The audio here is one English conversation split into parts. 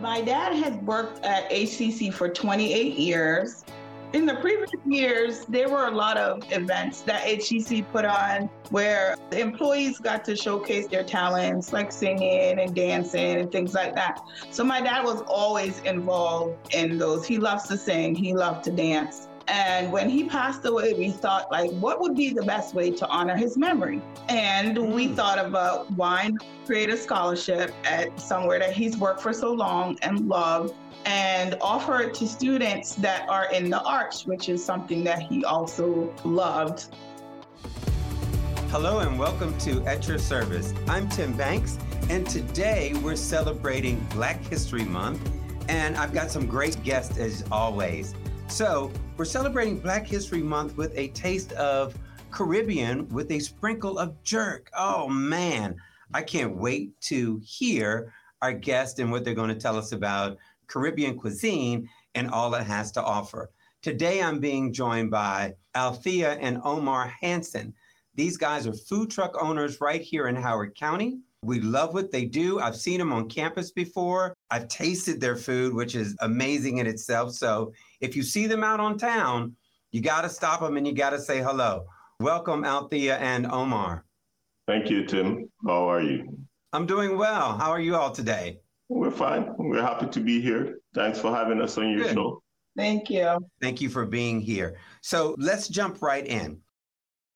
My dad had worked at HCC for 28 years. In the previous years, there were a lot of events that HCC put on where the employees got to showcase their talents, like singing and dancing and things like that. So my dad was always involved in those. He loves to sing, he loved to dance. And when he passed away, we thought, like, what would be the best way to honor his memory? And we hmm. thought about why not create a scholarship at somewhere that he's worked for so long and loved and offer it to students that are in the arts, which is something that he also loved. Hello and welcome to At Your Service. I'm Tim Banks, and today we're celebrating Black History Month, and I've got some great guests as always. So, we're celebrating Black History Month with a taste of Caribbean with a sprinkle of jerk. Oh man, I can't wait to hear our guest and what they're going to tell us about Caribbean cuisine and all it has to offer. Today, I'm being joined by Althea and Omar Hanson. These guys are food truck owners right here in Howard County. We love what they do. I've seen them on campus before. I've tasted their food, which is amazing in itself. So if you see them out on town, you got to stop them and you got to say hello. Welcome, Althea and Omar. Thank you, Tim. How are you? I'm doing well. How are you all today? We're fine. We're happy to be here. Thanks for having us on your Good. show. Thank you. Thank you for being here. So let's jump right in.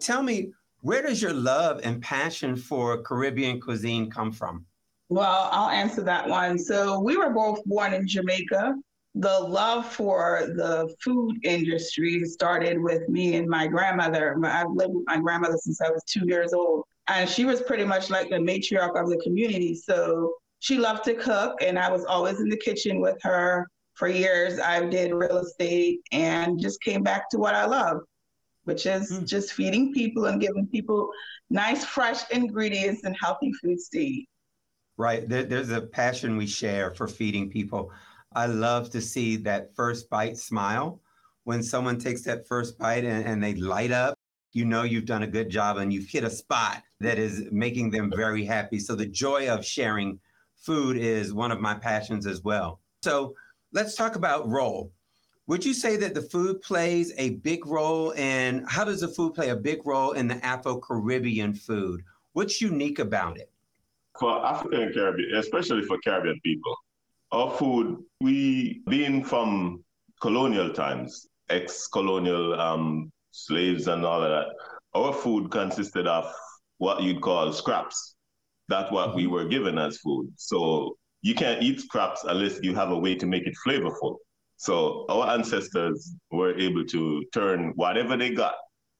Tell me, where does your love and passion for Caribbean cuisine come from? Well, I'll answer that one. So, we were both born in Jamaica. The love for the food industry started with me and my grandmother. I've lived with my grandmother since I was two years old. And she was pretty much like the matriarch of the community. So, she loved to cook, and I was always in the kitchen with her. For years, I did real estate and just came back to what I love, which is Mm. just feeding people and giving people nice, fresh ingredients and healthy foods to eat. Right. There, there's a passion we share for feeding people. I love to see that first bite smile. When someone takes that first bite and, and they light up, you know you've done a good job and you've hit a spot that is making them very happy. So the joy of sharing food is one of my passions as well. So let's talk about role. Would you say that the food plays a big role in how does the food play a big role in the Afro Caribbean food? What's unique about it? For African Caribbean, especially for Caribbean people, our food, we being from colonial times, ex-colonial um, slaves and all of that, our food consisted of what you'd call scraps. That's what we were given as food. So you can't eat scraps unless you have a way to make it flavorful. So our ancestors were able to turn whatever they got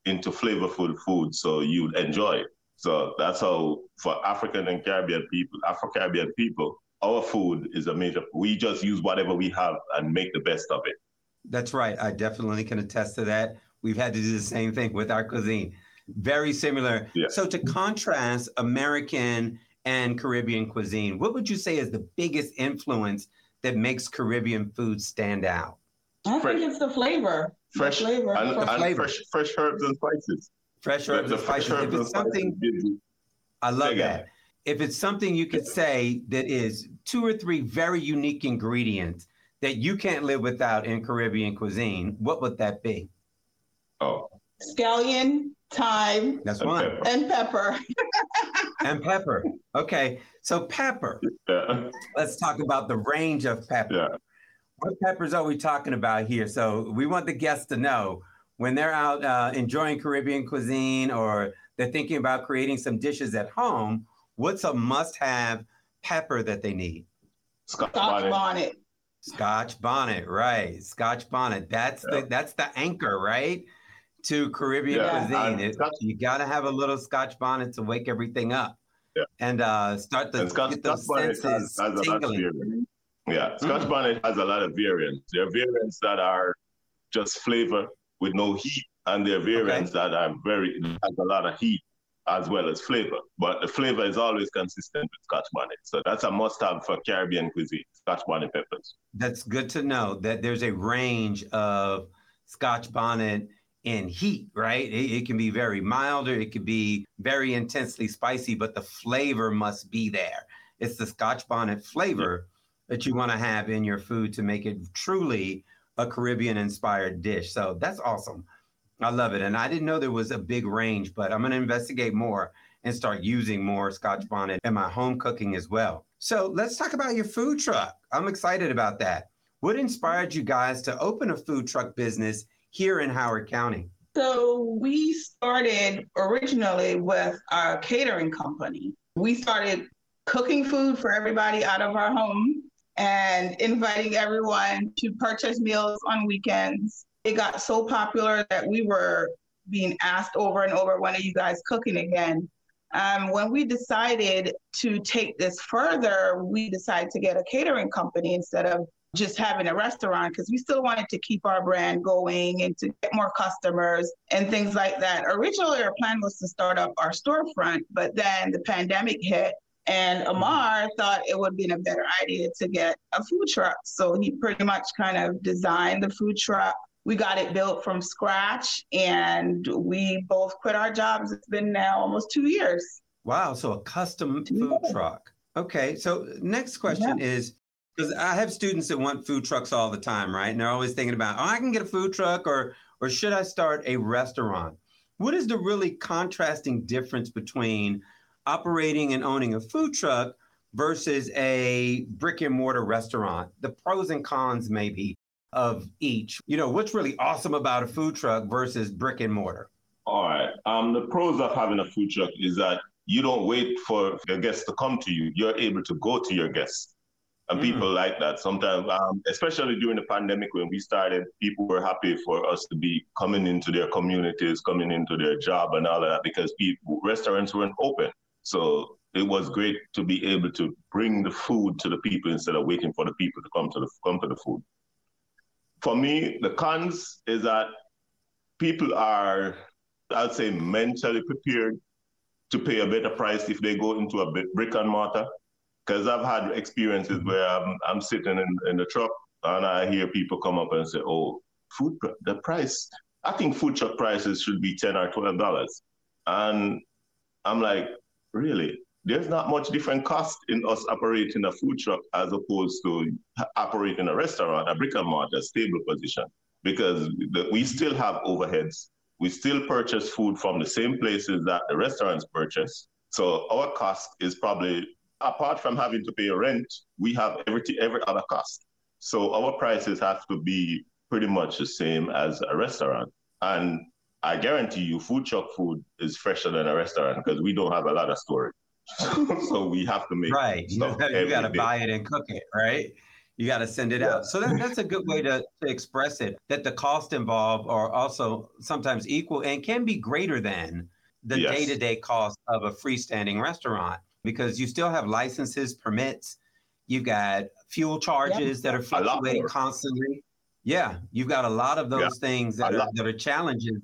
into flavorful food so you'd enjoy it. So that's how for African and Caribbean people, Afro Caribbean people, our food is a major. We just use whatever we have and make the best of it. That's right. I definitely can attest to that. We've had to do the same thing with our cuisine. Very similar. Yeah. So, to contrast American and Caribbean cuisine, what would you say is the biggest influence that makes Caribbean food stand out? I Fresh- think it's the flavor. The Fresh flavor. and, Fresh and flavor. fresh, fresh herbs and spices. Fresh herbs the and spices. If herbs and it's something, spices gives I love Say that. again. If it's something you could say that is two or three very unique ingredients that you can't live without in Caribbean cuisine, what would that be? Oh, Scallion, thyme, That's and one. pepper. and pepper. And pepper. Okay. So, pepper. Yeah. let's talk about the range of pepper. Yeah. What peppers are we talking about here? So we want the guests to know when they're out uh, enjoying Caribbean cuisine or they're thinking about creating some dishes at home, what's a must-have pepper that they need? Scotch Scotch bonnet. bonnet. Scotch bonnet, right? Scotch bonnet. That's Yeah. the that's the anchor, right? To Caribbean Yeah, cuisine. and It- Scotch- you got to have a little Scotch bonnet to wake everything up. Yeah. And uh, start to And Scotch, get those Scotch bonnet has, senses has a lot of tingling. variants. Yeah, Scotch Mhm. bonnet has a lot of variants. There are variants that are just flavor with no heat, and there are variants that are very has a lot of heat as well as flavor. But the flavor is always consistent with Scotch bonnet, so that's a must-have for Caribbean cuisine: Scotch bonnet peppers. That's good to know that there's a range of Scotch bonnet in heat, right? It, it can be very mild or it could be very intensely spicy, but the flavor must be there. It's the Scotch bonnet flavor that you want to have in your food to make it truly a Caribbean inspired dish. So that's awesome. I love it. And I didn't know there was a big range, but I'm going to investigate more and start using more Scotch bonnet in my home cooking as well. So let's talk about your food truck. I'm excited about that. What inspired you guys to open a food truck business here in Howard County? So we started originally with our catering company. We started cooking food for everybody out of our home and inviting everyone to purchase meals on weekends. It got so popular that we were being asked over and over, when are you guys cooking again? Um, when we decided to take this further, we decided to get a catering company instead of just having a restaurant because we still wanted to keep our brand going and to get more customers and things like that. Originally, our plan was to start up our storefront, but then the pandemic hit and. Omar thought it would be a better idea to get a food truck. So he pretty much kind of designed the food truck. We got it built from scratch and we both quit our jobs. It's been now almost two years. Wow. So a custom food truck. Okay. So next question yeah. is because I have students that want food trucks all the time, right? And they're always thinking about, oh, I can get a food truck or or should I start a restaurant? What is the really contrasting difference between operating and owning a food truck versus a brick and mortar restaurant, the pros and cons maybe of each. You know, what's really awesome about a food truck versus brick and mortar? All right. Um, the pros of having a food truck is that you don't wait for your guests to come to you. You're able to go to your guests. And mm. people like that. Sometimes, um, especially during the pandemic when we started, people were happy for us to be coming into their communities, coming into their job and all of that because people, restaurants weren't open. So it was great to be able to bring the food to the people instead of waiting for the people to come to the come to the food. For me, the cons is that people are, I'd say, mentally prepared to pay a better price if they go into a brick and mortar. Because I've had experiences mm-hmm. where I'm, I'm sitting in, in the truck and I hear people come up and say, "Oh, food the price. I think food truck prices should be ten or twelve dollars," and I'm like, really. There's not much different cost in us operating a food truck as opposed to operating a restaurant, a brick and mortar, stable position, because we still have overheads. We still purchase food from the same places that the restaurants purchase. So our cost is probably, apart from having to pay rent, we have every, every other cost. So our prices have to be pretty much the same as a restaurant. And I guarantee you, food truck food is fresher than a restaurant because we don't have a lot of storage. so we have to make right. you, you got to buy it and cook it, right? You got to send it yeah. out. So that, that's a good way to, to express it. That the cost involved are also sometimes equal and can be greater than the day-to-day cost of a freestanding restaurant because you still have licenses, permits. You've got fuel charges yeah. that are fluctuating constantly. Yeah, you've got a lot of those yeah. things that are, that are challenges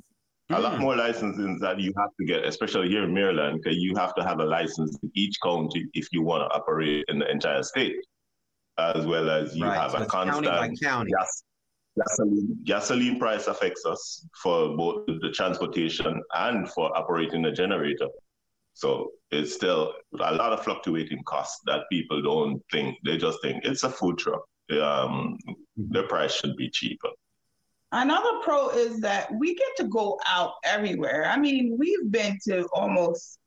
a lot hmm. more licenses that you have to get, especially here in Maryland, because you have to have a license in each county if you want to operate in the entire state, as well as you right. have so a constant county county. Gas, gasoline, gasoline price affects us for both the transportation and for operating the generator. So it's still a lot of fluctuating costs that people don't think. They just think it's a food truck. Um, the price should be cheaper. Another pro is that we get to go out everywhere. I mean, we've been to almost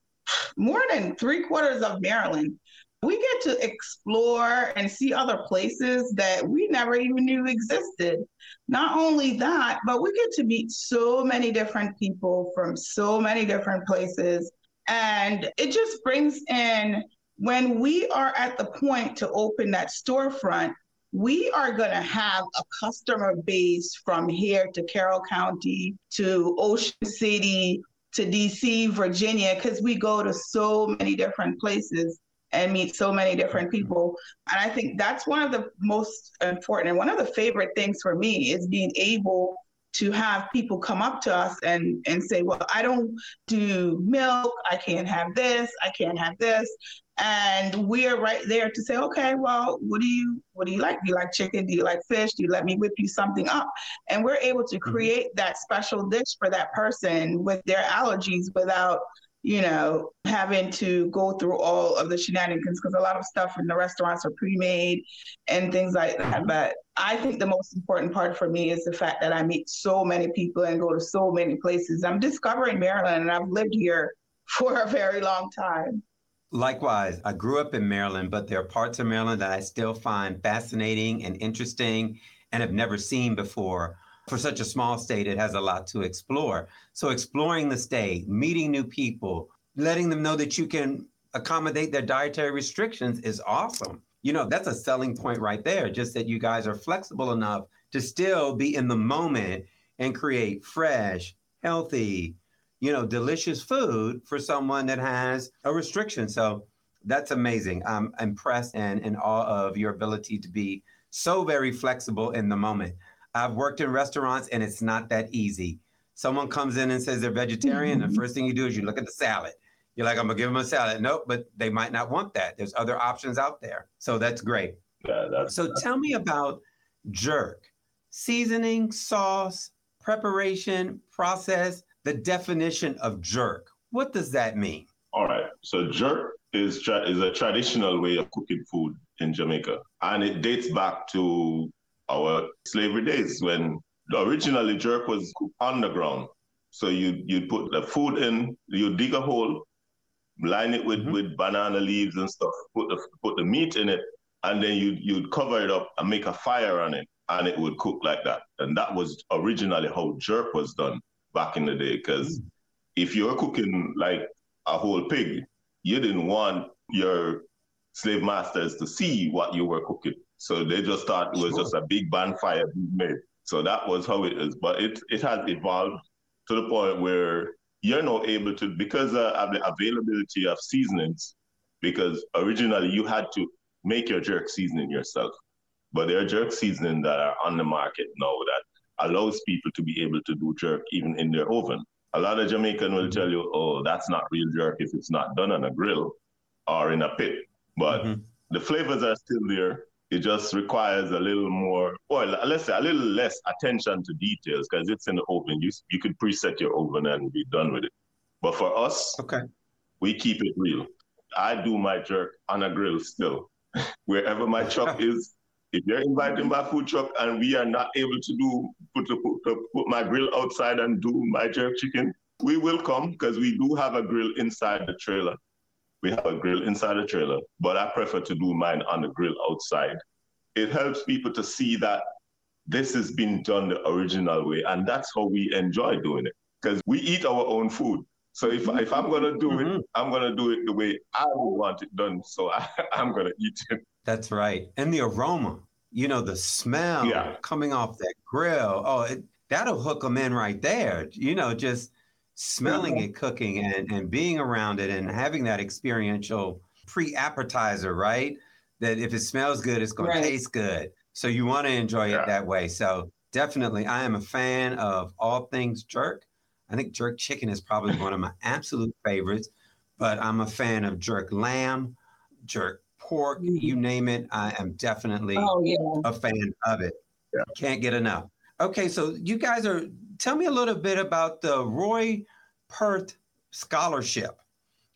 more than three quarters of Maryland. We get to explore and see other places that we never even knew existed. Not only that, but we get to meet so many different people from so many different places. And it just brings in when we are at the point to open that storefront, we are going to have a customer base from here to Carroll County to Ocean City to DC, Virginia, because we go to so many different places and meet so many different mm-hmm. people. And I think that's one of the most important and one of the favorite things for me is being able to have people come up to us and, and say, well, I don't do milk, I can't have this, I can't have this. And we're right there to say okay well what do you what do you like? Do you like chicken? Do you like fish? Do you let me whip you something up? And we're able to mm-hmm. create that special dish for that person with their allergies without you know, having to go through all of the shenanigans because a lot of stuff in the restaurants are pre-made and things like that. But I think the most important part for me is the fact that I meet so many people and go to so many places. I'm discovering Maryland and I've lived here for a very long time. Likewise, I grew up in Maryland, but there are parts of Maryland that I still find fascinating and interesting and have never seen before. For such a small state, it has a lot to explore. So, exploring the state, meeting new people, letting them know that you can accommodate their dietary restrictions is awesome. You know, that's a selling point right there, just that you guys are flexible enough to still be in the moment and create fresh, healthy, you know, delicious food for someone that has a restriction. So that's amazing. I'm impressed and in awe of your ability to be so very flexible in the moment. I've worked in restaurants and it's not that easy. Someone comes in and says they're vegetarian. Mm-hmm. The first thing you do is you look at the salad. You're like, I'm gonna give them a salad. Nope, but they might not want that. There's other options out there. So that's great. Yeah, that's, so tell me about jerk. Seasoning, sauce, preparation, process the definition of jerk. What does that mean? All right. So jerk is tra- is a traditional way of cooking food in Jamaica, and it dates back to our slavery days when originally jerk was underground. So you you put the food in, you dig a hole, line it with, mm-hmm. with banana leaves and stuff, put the put the meat in it, and then you you'd cover it up and make a fire on it, and it would cook like that. And that was originally how jerk was done back in the day. Because mm. if you're cooking like a whole pig, you didn't want your slave masters to see what you were cooking. So they just thought it was just a big bonfire being made. So that was how it is. But it it has evolved to the point where you're not able to because of the availability of seasonings. Because originally you had to make your jerk seasoning yourself, but there are jerk seasoning that are on the market now that allows people to be able to do jerk even in their oven. A lot of Jamaican will tell you, oh, that's not real jerk if it's not done on a grill or in a pit. But mm-hmm. the flavors are still there. It just requires a little more, or let's say a little less attention to details because it's in the oven. You, you could preset your oven and be done with it. But for us, okay, we keep it real. I do my jerk on a grill still. Wherever my truck is, if you're inviting my food truck and we are not able to do put, put, put my grill outside and do my jerk chicken, we will come because we do have a grill inside the trailer. We have a grill inside the trailer, but I prefer to do mine on the grill outside. It helps people to see that this has been done the original way, and that's how we enjoy doing it because we eat our own food. So if, if I'm gonna do mm-hmm. it, I'm gonna do it the way I want it done. So I, I'm gonna eat it. That's right. And the aroma, you know, the smell yeah. coming off that grill. Oh, it, that'll hook them in right there. You know, just smelling it cooking and, and being around it and having that experiential pre appetizer, right? That if it smells good, it's going right. to taste good. So you want to enjoy yeah. it that way. So definitely, I am a fan of all things jerk. I think jerk chicken is probably one of my absolute favorites, but I'm a fan of jerk lamb, jerk pork, mm-hmm. you name it. I am definitely oh, yeah. a fan of it. Yeah. Can't get enough. Okay, so you guys are, tell me a little bit about the Roy Perth Scholarship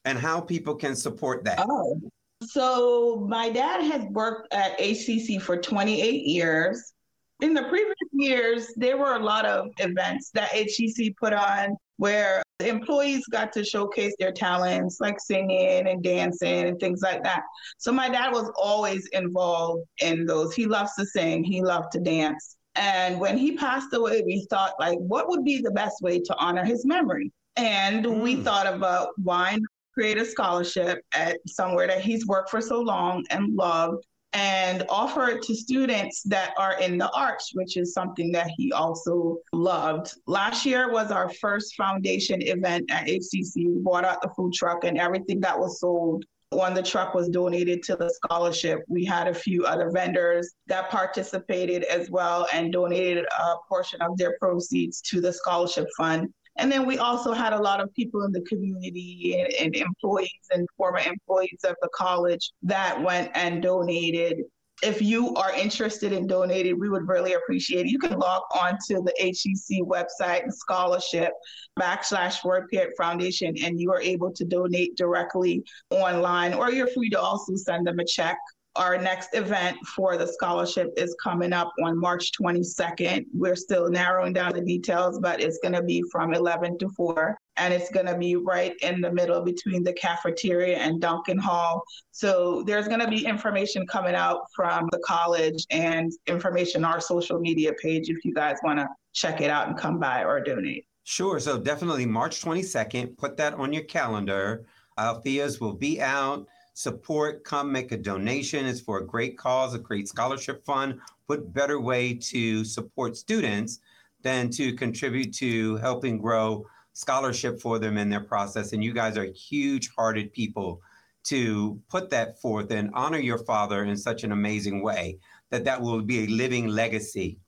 and how people can support that. Oh, so my dad has worked at HCC for 28 years. In the previous years, there were a lot of events that HCC put on where employees got to showcase their talents, like singing and dancing and things like that. So my dad was always involved in those. He loves to sing, he loved to dance. And when he passed away, we thought, like, what would be the best way to honor his memory? And mm. we thought about why create a scholarship at somewhere that he's worked for so long and loved and offer it to students that are in the arts, which is something that he also loved. Last year was our first foundation event at HCC. We brought out the food truck and everything that was sold when the truck was donated to the scholarship. We had a few other vendors that participated as well and donated a portion of their proceeds to the scholarship fund. And then we also had a lot of people in the community and, and employees and former employees of the college that went and donated if you are interested in donating, we would really appreciate it. You can log on to the HCC website and scholarship backslash WordPad Foundation, and you are able to donate directly online, or you're free to also send them a check our next event for the scholarship is coming up on March 22nd. We're still narrowing down the details, but it's going to be from 11 to 4. And it's going to be right in the middle between the cafeteria and Duncan Hall. So there's going to be information coming out from the college and information on our social media page if you guys want to check it out and come by or donate. Sure. So definitely March 22nd, put that on your calendar. Uh, Althea's will be out support, come make a donation. It's for a great cause, a great scholarship fund. What better way to support students than to contribute to helping grow scholarship for them in their process? And you guys are huge hearted people to put that forth and honor your father in such an amazing way that that will be a living legacy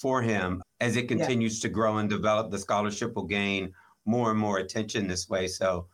for him as it continues yeah. to grow and develop. The scholarship will gain more and more attention this way. So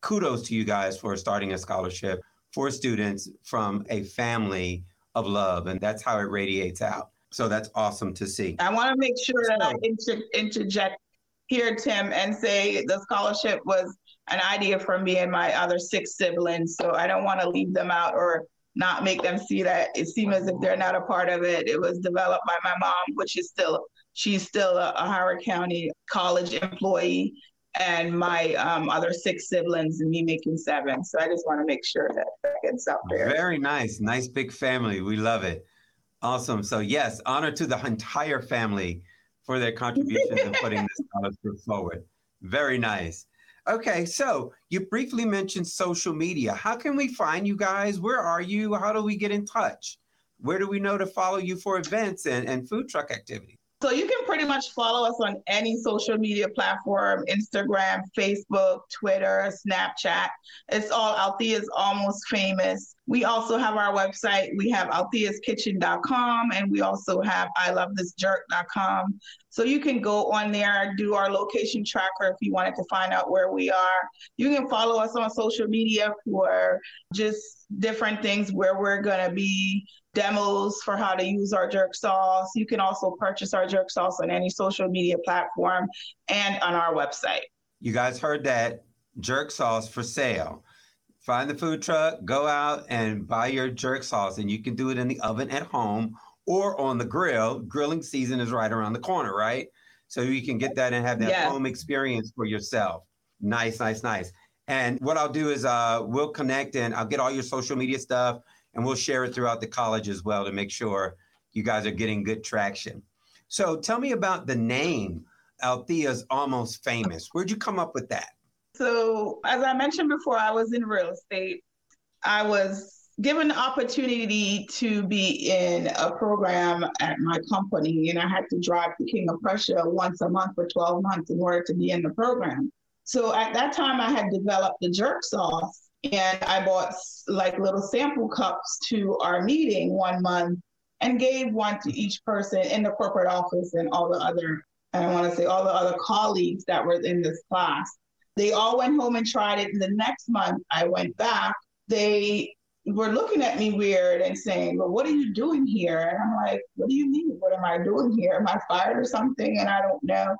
kudos to you guys for starting a scholarship for students from a family of love. And that's how it radiates out. So that's awesome to see. I want to make sure that I inter- interject here, Tim, and say the scholarship was an idea from me and my other six siblings. So I don't want to leave them out or not make them see that it seems as if they're not a part of it. It was developed by my mom, which is still she's still a, a Howard County College employee, and my um, other six siblings and me making seven. So I just want to make sure that that gets out there. Very nice. Nice big family. We love it. Awesome. So yes, honor to the entire family for their contributions in putting this scholarship forward. Very nice. Okay, so you briefly mentioned social media. How can we find you guys? Where are you? How do we get in touch? Where do we know to follow you for events and, and food truck activities? So you can pretty much follow us on any social media platform Instagram, Facebook, Twitter, Snapchat. It's all Althea's Almost Famous. We also have our website. We have altheaskitchen.com and we also have I love this jerk.com. So you can go on there, do our location tracker if you wanted to find out where we are. You can follow us on social media for just different things where we're going to be demos for how to use our jerk sauce. You can also purchase our jerk sauce on any social media platform and on our website. You guys heard that jerk sauce for sale. Find the food truck, go out and buy your jerk sauce, and you can do it in the oven at home or on the grill. Grilling season is right around the corner, right? So you can get that and have that yeah. home experience for yourself. Nice, nice, nice. And what I'll do is uh, we'll connect and I'll get all your social media stuff and we'll share it throughout the college as well to make sure you guys are getting good traction. So tell me about the name Althea's Almost Famous. Where'd you come up with that? So, as I mentioned before, I was in real estate. I was given the opportunity to be in a program at my company, and I had to drive to King of Prussia once a month for 12 months in order to be in the program. So, at that time, I had developed the jerk sauce and I bought like little sample cups to our meeting one month and gave one to each person in the corporate office and all the other, I want to say all the other colleagues that were in this class. They all went home and tried it. And the next month I went back, they were looking at me weird and saying, Well, what are you doing here? And I'm like, What do you mean? What am I doing here? Am I fired or something? And I don't know.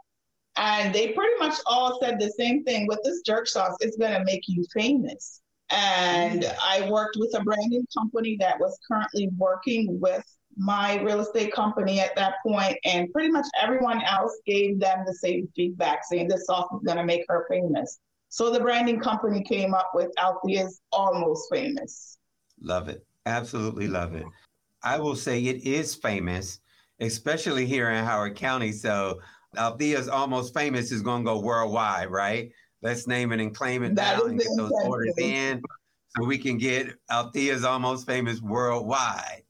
And they pretty much all said the same thing with this jerk sauce, it's going to make you famous. And I worked with a branding company that was currently working with my real estate company at that point, and pretty much everyone else gave them the same feedback, saying this sauce is going to make her famous. So the branding company came up with Althea's Almost Famous. Love it. Absolutely love it. I will say it is famous, especially here in Howard County. So Althea's Almost Famous is going to go worldwide, right? Let's name it and claim it that now and get those orders in so we can get Althea's almost famous worldwide.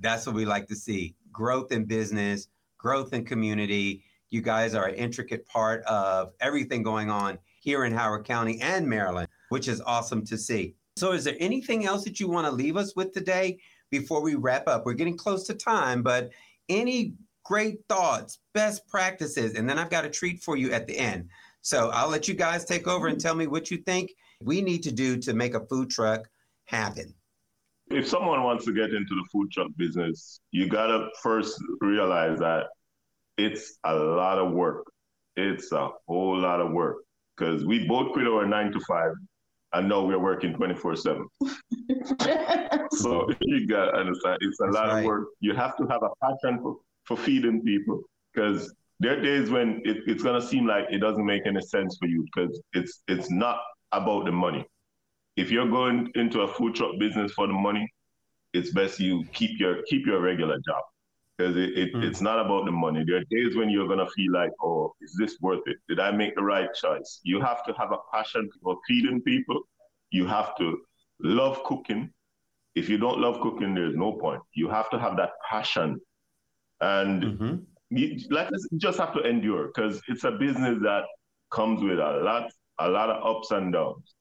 That's what we like to see. Growth in business, growth in community. You guys are an intricate part of everything going on here in Howard County and Maryland, which is awesome to see. So, is there anything else that you want to leave us with today before we wrap up? We're getting close to time, but any great thoughts, best practices, and then I've got a treat for you at the end. So I'll let you guys take over and tell me what you think we need to do to make a food truck happen. If someone wants to get into the food truck business, you gotta first realize that it's a lot of work. It's a whole lot of work because we both quit our nine to five, and now we're working twenty four seven. So you gotta understand, it's a That's lot right. of work. You have to have a passion for, for feeding people because there are days when it, it's gonna seem like it doesn't make any sense for you because it's it's not about the money. If you're going into a food truck business for the money, it's best you keep your keep your regular job because it, it, Mm. it's not about the money. There are days when you're gonna feel like, oh, is this worth it? Did I make the right choice? You have to have a passion for feeding people. You have to love cooking. If you don't love cooking, there's no point. You have to have that passion, and Mhm. you, like you just have to endure because it's a business that comes with a lot, a lot of ups and downs.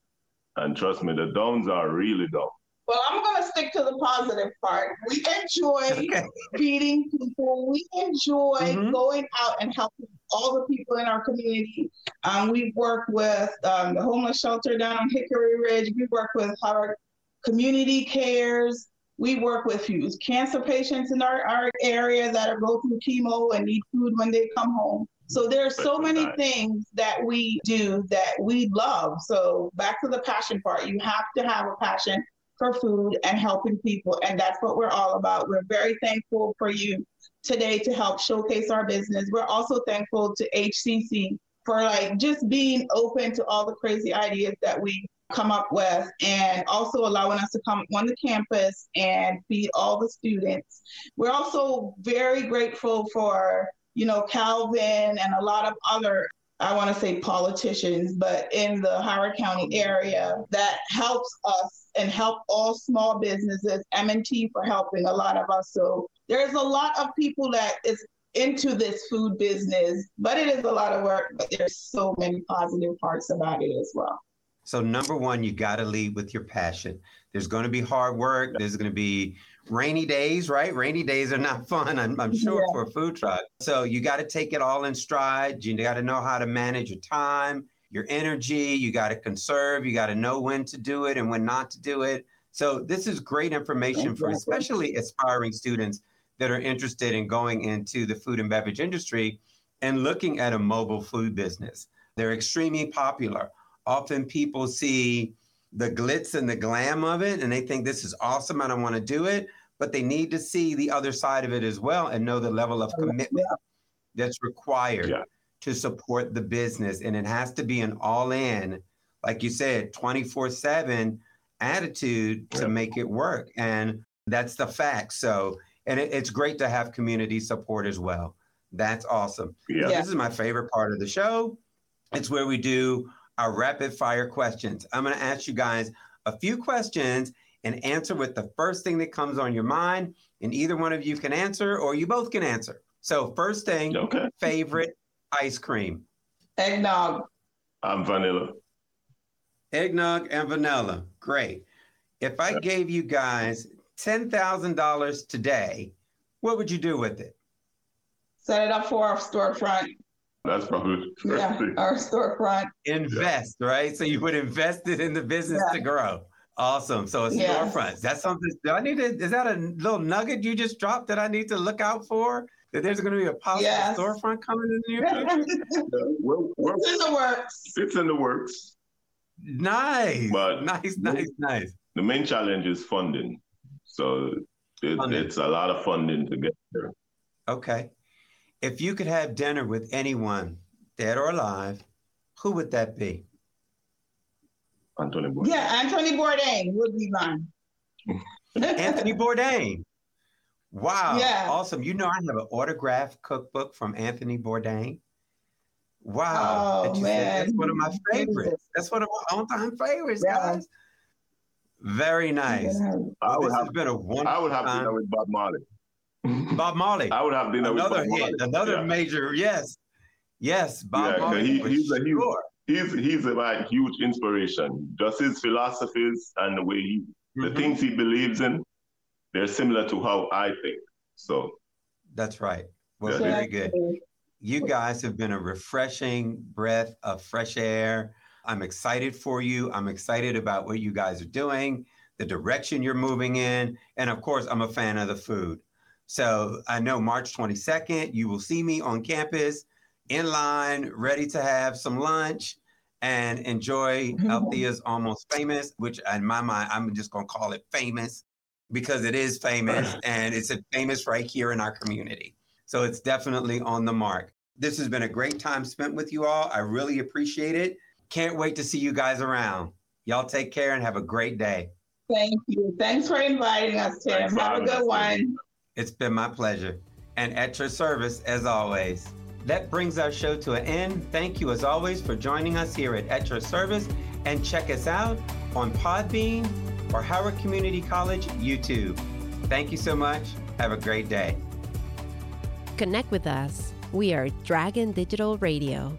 And trust me, the downs are really down. Well, I'm going to stick to the positive part. We enjoy Okay. feeding people. We enjoy Mhm. going out and helping all the people in our community. Um, we work with um, the homeless shelter down on Hickory Ridge. We work with our community cares. We work with cancer patients in our, our area that are going through chemo and need food when they come home. So there are so many things that we do that we love. So back to the passion part, you have to have a passion for food and helping people. And that's what we're all about. We're very thankful for you today to help showcase our business. We're also thankful to HCC for like just being open to all the crazy ideas that we come up with and also allowing us to come on the campus and feed all the students. We're also very grateful for, you know, Calvin and a lot of other I want to say politicians, but in the Howard County area that helps us and help all small businesses, M&T for helping a lot of us. So there's a lot of people that is into this food business, but it is a lot of work, but there's so many positive parts about it as well. So number one, you got to lead with your passion. There's going to be hard work. There's going to be rainy days, right? Rainy days are not fun, I'm, I'm sure, Yeah. for a food truck. So you got to take it all in stride. You got to know how to manage your time, your energy. You got to conserve. You got to know when to do it and when not to do it. So this is great information for especially aspiring students that are interested in going into the food and beverage industry and looking at a mobile food business. They're extremely popular often people see the glitz and the glam of it and they think this is awesome and I want to do it, but they need to see the other side of it as well and know the level of commitment that's required Yeah. to support the business. And it has to be an all in, like you said, 24 7 attitude to make it work. And that's the fact. So, and it, it's great to have community support as well. That's awesome. Yeah. Yeah. This is my favorite part of the show. It's where we do our rapid fire questions. I'm going to ask you guys a few questions and answer with the first thing that comes on your mind. And either one of you can answer or you both can answer. So, first thing, Okay. favorite ice cream, Eggnog, I'm vanilla. eggnog and vanilla. Great. If I gave you guys $10,000 today, what would you do with it? set it up for our storefront. That's probably the first Yeah, thing. our storefront. Invest, right? So you would invest it in the business Yeah. to grow. Awesome. So a Yeah. storefront. That's something. Do I need to? Is that a little nugget you just dropped that I need to look out for? That there's going to be a possible Yes. storefront coming in the near future. We're- we're- It's in the works. it's in the works. nice, But- nice, nice, nice. The main challenge is funding. So it, Funding. it's a lot of funding to get there. Okay. If you could have dinner with anyone, dead or alive, who would that be? Anthony Boy. Yeah, Anthony Bourdain would be mine. Anthony Bourdain. Wow. Yeah. Awesome. You know, I have an autographed cookbook from Anthony Bourdain. Wow. Oh, That said man. That's one of my favorites. That's one of my all time favorites, Yeah. guys. Very nice. I Well, would this have has been a wonderful I would have time. dinner with Bob Marley. Bob Marley. I would have dinner Another with Bob hit, Marley. another Yeah. major, yes. Yes, Bob Yeah, Marley. he- he's a huge-. He's he's a like, huge inspiration. Just his philosophies and the way he the Mhm. things he believes in, they're similar to how I think. So That's right. Well, Yeah. very good. You guys have been a refreshing breath of fresh air. I'm excited for you. I'm excited about what you guys are doing. the direction you're moving in. And of course, I'm a fan of the food. So I know March 22nd, you will see me on campus in line, ready to have some lunch and enjoy mm-hmm. Althea's Almost Famous, which in my mind, I'm just going to call it famous because it is famous and it's a famous right here in our community. So it's definitely on the mark. This has been a great time spent with you all. I really appreciate it. Can't wait to see you guys around. Y'all take care and have a great day. Thank you. Thanks for inviting us, Tim. Have a good one. It's been my pleasure. And at your service, as always. That brings our show to an end. Thank you, as always, for joining us here at At Your Service. And check us out on Podbean or Howard Community College YouTube. Thank you so much. Have a great day. Connect with us. We are Dragon Digital Radio.